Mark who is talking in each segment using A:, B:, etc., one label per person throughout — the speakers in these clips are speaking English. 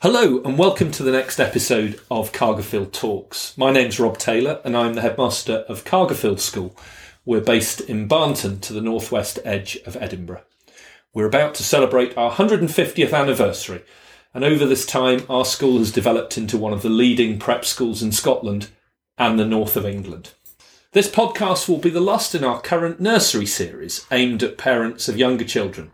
A: Hello, and welcome to the next episode of Cargilfield Talks. My name's Rob Taylor, and I'm the headmaster of Cargilfield School. We're based in Barnton, to the northwest edge of Edinburgh. We're about to celebrate our 150th anniversary, and over this time, our school has developed into one of the leading prep schools in Scotland and the north of England. This podcast will be the last in our current nursery series aimed at parents of younger children.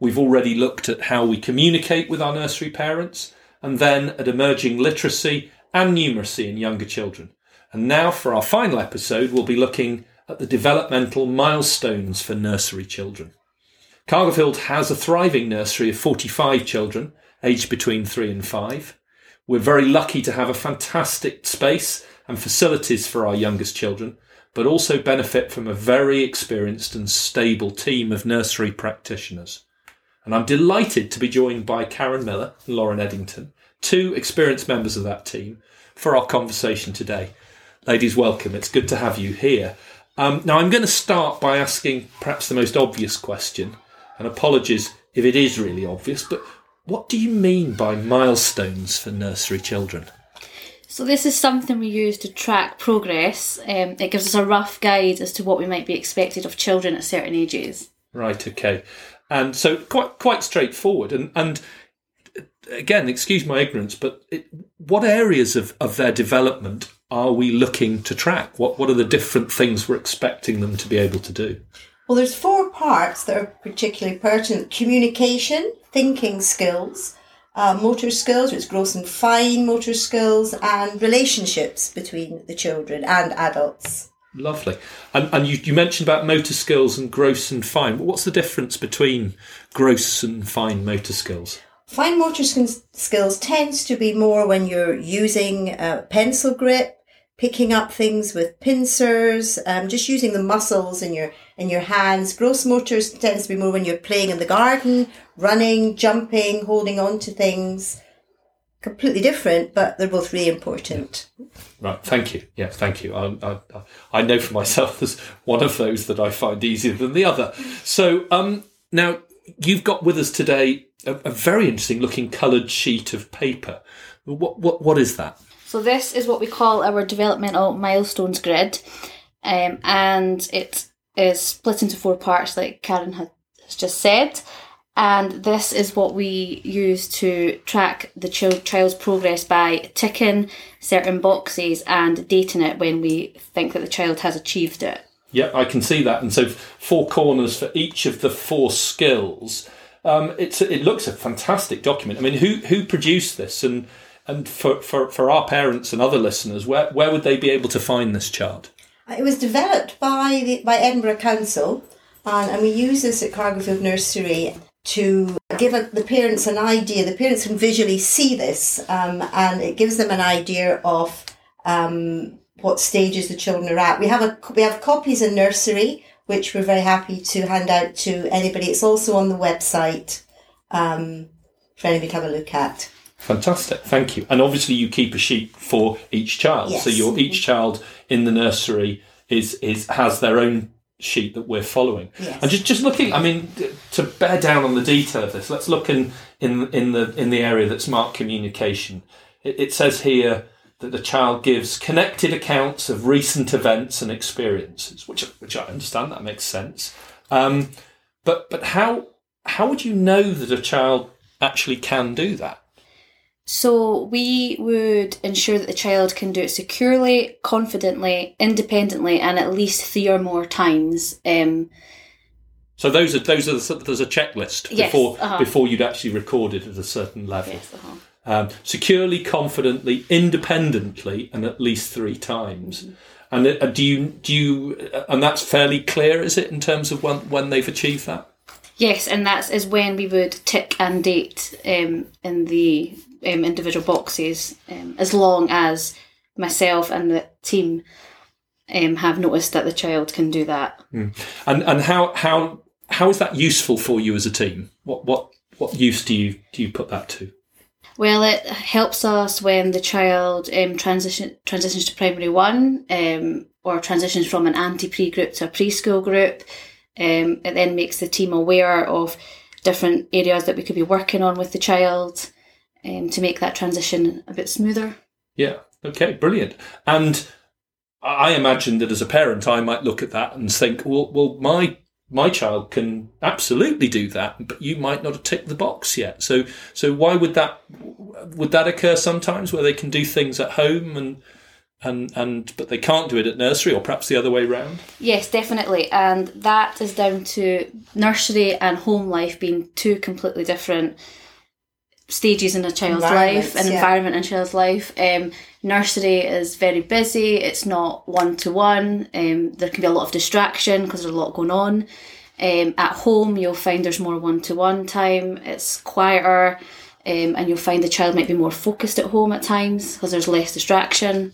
A: We've already looked at how we communicate with our nursery parents, and then at emerging literacy and numeracy in younger children. And now for our final episode, we'll be looking at the developmental milestones for nursery children. Cargilfield has a thriving nursery of 45 children, aged between three and five. We're very lucky to have a fantastic space and facilities for our youngest children, but also benefit from a very experienced and stable team of nursery practitioners and I'm delighted to be joined by Karen Miller and Lauren Eddington, two experienced members of that team, for our conversation today. Ladies, welcome. It's good to have you here. Um, now, I'm going to start by asking perhaps the most obvious question, and apologies if it is really obvious, but what do you mean by milestones for nursery children?
B: So this is something we use to track progress. Um, it gives us a rough guide as to what we might be expected of children at certain ages.
A: Right. Okay and so quite quite straightforward. And and again, excuse my ignorance, but it, what areas of, of their development are we looking to track? What what are the different things we're expecting them to be able to do?
C: Well, there's four parts that are particularly pertinent: communication, thinking skills. Uh, motor skills, which is gross and fine motor skills, and relationships between the children and adults.
A: Lovely. And, and you, you mentioned about motor skills and gross and fine. What's the difference between gross and fine motor skills?
C: Fine motor skills tends to be more when you're using a pencil grip, picking up things with pincers, um, just using the muscles in your in your hands. Gross motors tends to be more when you're playing in the garden, running, jumping, holding on to things completely different, but they're both really important.
A: Right, thank you. Yeah, thank you. I, I, I know for myself there's one of those that I find easier than the other. So um, now you've got with us today a, a very interesting looking coloured sheet of paper. What, what, what is that?
B: So this is what we call our developmental milestones grid, um, and it is split into four parts, like Karen has just said and this is what we use to track the child's progress by ticking certain boxes and dating it when we think that the child has achieved it.
A: Yeah, I can see that. And so four corners for each of the four skills. Um, it's it looks a fantastic document. I mean, who who produced this, and and for, for, for our parents and other listeners, where where would they be able to find this chart?
C: It was developed by the, by Edinburgh Council, and, and we use this at Cargilfield Nursery to give a, the parents an idea. The parents can visually see this, um, and it gives them an idea of um, what stages the children are at. We have a we have copies in nursery, which we're very happy to hand out to anybody. It's also on the website um, for anybody to have a look at.
A: Fantastic, thank you. And obviously, you keep a sheet for each child,
C: yes.
A: so your each child in the nursery is is has their own sheet that we're following.
C: Yes.
A: And just just looking, I mean, to bear down on the detail of this, let's look in in in the in the area that's marked communication. It, it says here that the child gives connected accounts of recent events and experiences, which which I understand that makes sense. Um, but but how how would you know that a child actually can do that?
B: So we would ensure that the child can do it securely, confidently, independently, and at least three or more times. Um,
A: so those are those are the, there's a checklist
B: yes,
A: before
B: uh-huh.
A: before you'd actually record it at a certain level.
B: Yes, uh-huh.
A: Um, securely, confidently, independently, and at least three times. Mm-hmm. And uh, do you do you uh, and that's fairly clear, is it, in terms of when when they've achieved that?
B: Yes, and that's is when we would tick and date um, in the um, individual boxes, um, as long as myself and the team um, have noticed that the child can do that.
A: Mm. And and how how how is that useful for you as a team? What what what use do you do you put that to?
B: Well, it helps us when the child um, transition transitions to primary one um, or transitions from an anti pre group to a preschool group. Um, it then makes the team aware of different areas that we could be working on with the child. um, to make that transition a bit smoother.
A: Yeah. Okay. Brilliant. And I imagine that as a parent, I might look at that and think, well, well, my my child can absolutely do that, but you might not have ticked the box yet. So, so why would that would that occur sometimes where they can do things at home and and and but they can't do it at nursery, or perhaps the other way round?
B: Yes, definitely, and that is down to nursery and home life being two completely different stages in a child's life and
C: yeah.
B: environment in a child's life. Um, nursery is very busy. It's not one to one. There can be a lot of distraction because there's a lot going on. Um, at home, you'll find there's more one to one time. It's quieter, um, and you'll find the child might be more focused at home at times because there's less distraction.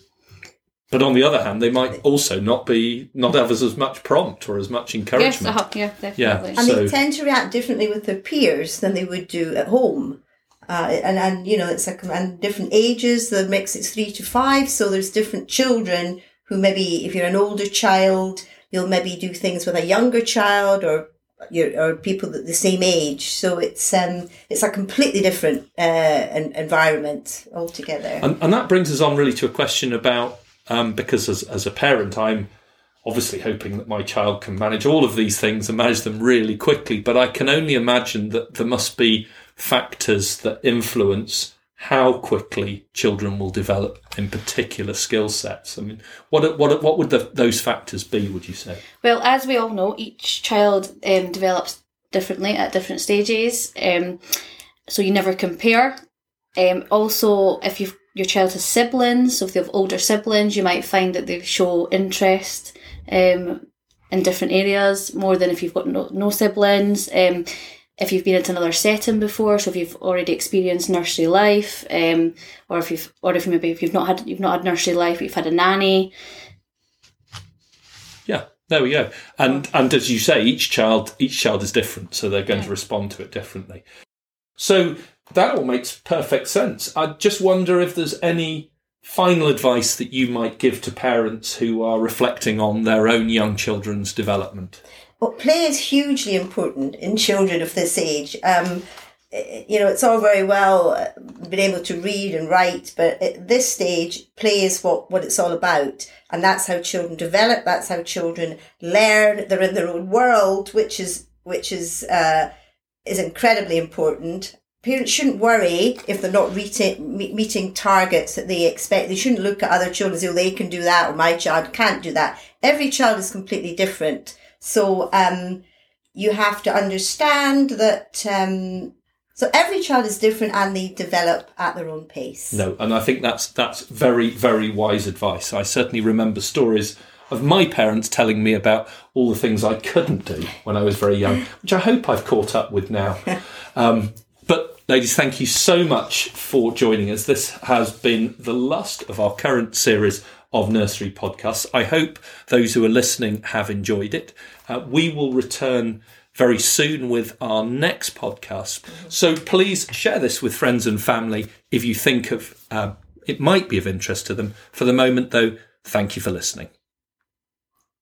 A: But on the other hand, they might also not be not have as, as much prompt or as much encouragement.
B: Yes, uh-huh, yeah, definitely.
C: And
A: So-
C: they tend to react differently with their peers than they would do at home. Uh, and, and, you know, it's like, and different ages, the mix is three to five. So there's different children who maybe, if you're an older child, you'll maybe do things with a younger child or, or people that the same age. So it's, um, it's a completely different, uh, en- environment altogether.
A: And, and that brings us on really to a question about um, because as, as a parent, I'm obviously hoping that my child can manage all of these things and manage them really quickly. But I can only imagine that there must be factors that influence how quickly children will develop in particular skill sets. I mean, what what what would the, those factors be? Would you say?
B: Well, as we all know, each child um, develops differently at different stages. Um, so you never compare. Um, also, if you've, your child has siblings, so if they have older siblings, you might find that they show interest um, in different areas more than if you've got no, no siblings. If you've been into another setting before, so if you've already experienced nursery life, um, or if you've, or if maybe if you've not had you've not had nursery life, you've had a nanny,
A: Yeah, there we go. And and as you say, each child each child is different, so they're going to respond to it differently. So that all makes perfect sense. I just wonder if there's any final advice that you might give to parents who are reflecting on their own young children's development.
C: Well, play is hugely important in children of this age. Um, you know, it's all very well uh, being able to read and write, but at this stage, play is what, what it's all about. And that's how children develop. That's how children learn. They're in their own world, which is, which is, uh, is incredibly important. Parents shouldn't worry if they're not meeting, meeting targets that they expect. They shouldn't look at other children and say, oh, they can do that or my child can't do that. Every child is completely different. So, um, you have to understand that, um, so every child is different and they develop at their own pace.
A: No, and I think that's that's very very wise advice. I certainly remember stories of my parents telling me about all the things I couldn't do when I was very young, which I hope I've caught up with now. Um, but ladies, thank you so much for joining us. This has been the last of our current series of nursery podcasts. I hope those who are listening have enjoyed it. Uh, we will return very soon with our next podcast. So please share this with friends and family if you think of uh, it might be of interest to them. For the moment, though, thank you for listening.